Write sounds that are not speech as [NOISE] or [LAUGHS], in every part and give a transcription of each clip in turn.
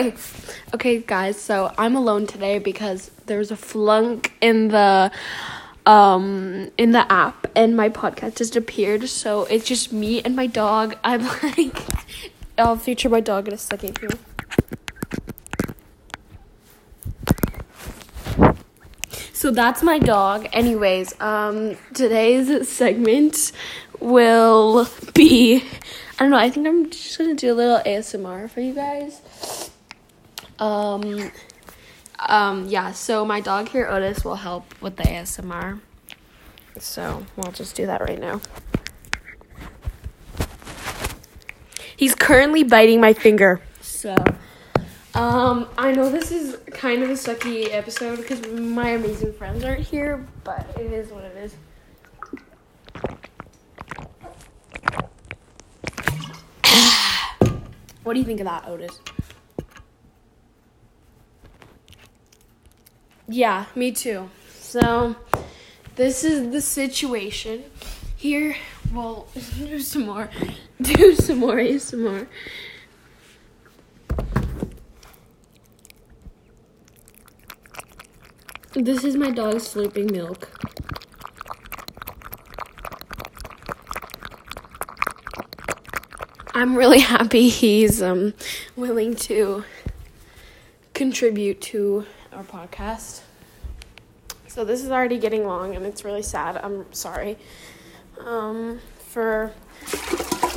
Okay, [LAUGHS] okay, guys. So I'm alone today because there's a flunk in the um in the app, and my podcast just appeared. So it's just me and my dog. [LAUGHS] I'm like, I'll feature my dog in a second here. So that's my dog. Anyways, um, today's segment will be I don't know, I think I'm just gonna do a little ASMR for you guys. Um um yeah, so my dog here, Otis, will help with the ASMR. So we'll just do that right now. He's currently biting my finger. So um, I know this is kind of a sucky episode because my amazing friends aren't here, but it is what it is. [SIGHS] what do you think of that, Otis? Yeah, me too. So, this is the situation. Here, well, [LAUGHS] do some more. [LAUGHS] Do some more, more. This is my dog slurping milk. I'm really [LAUGHS] happy he's um, willing to contribute to our podcast. So this is already getting long and it's really sad. I'm sorry um, for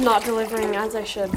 not delivering as I should.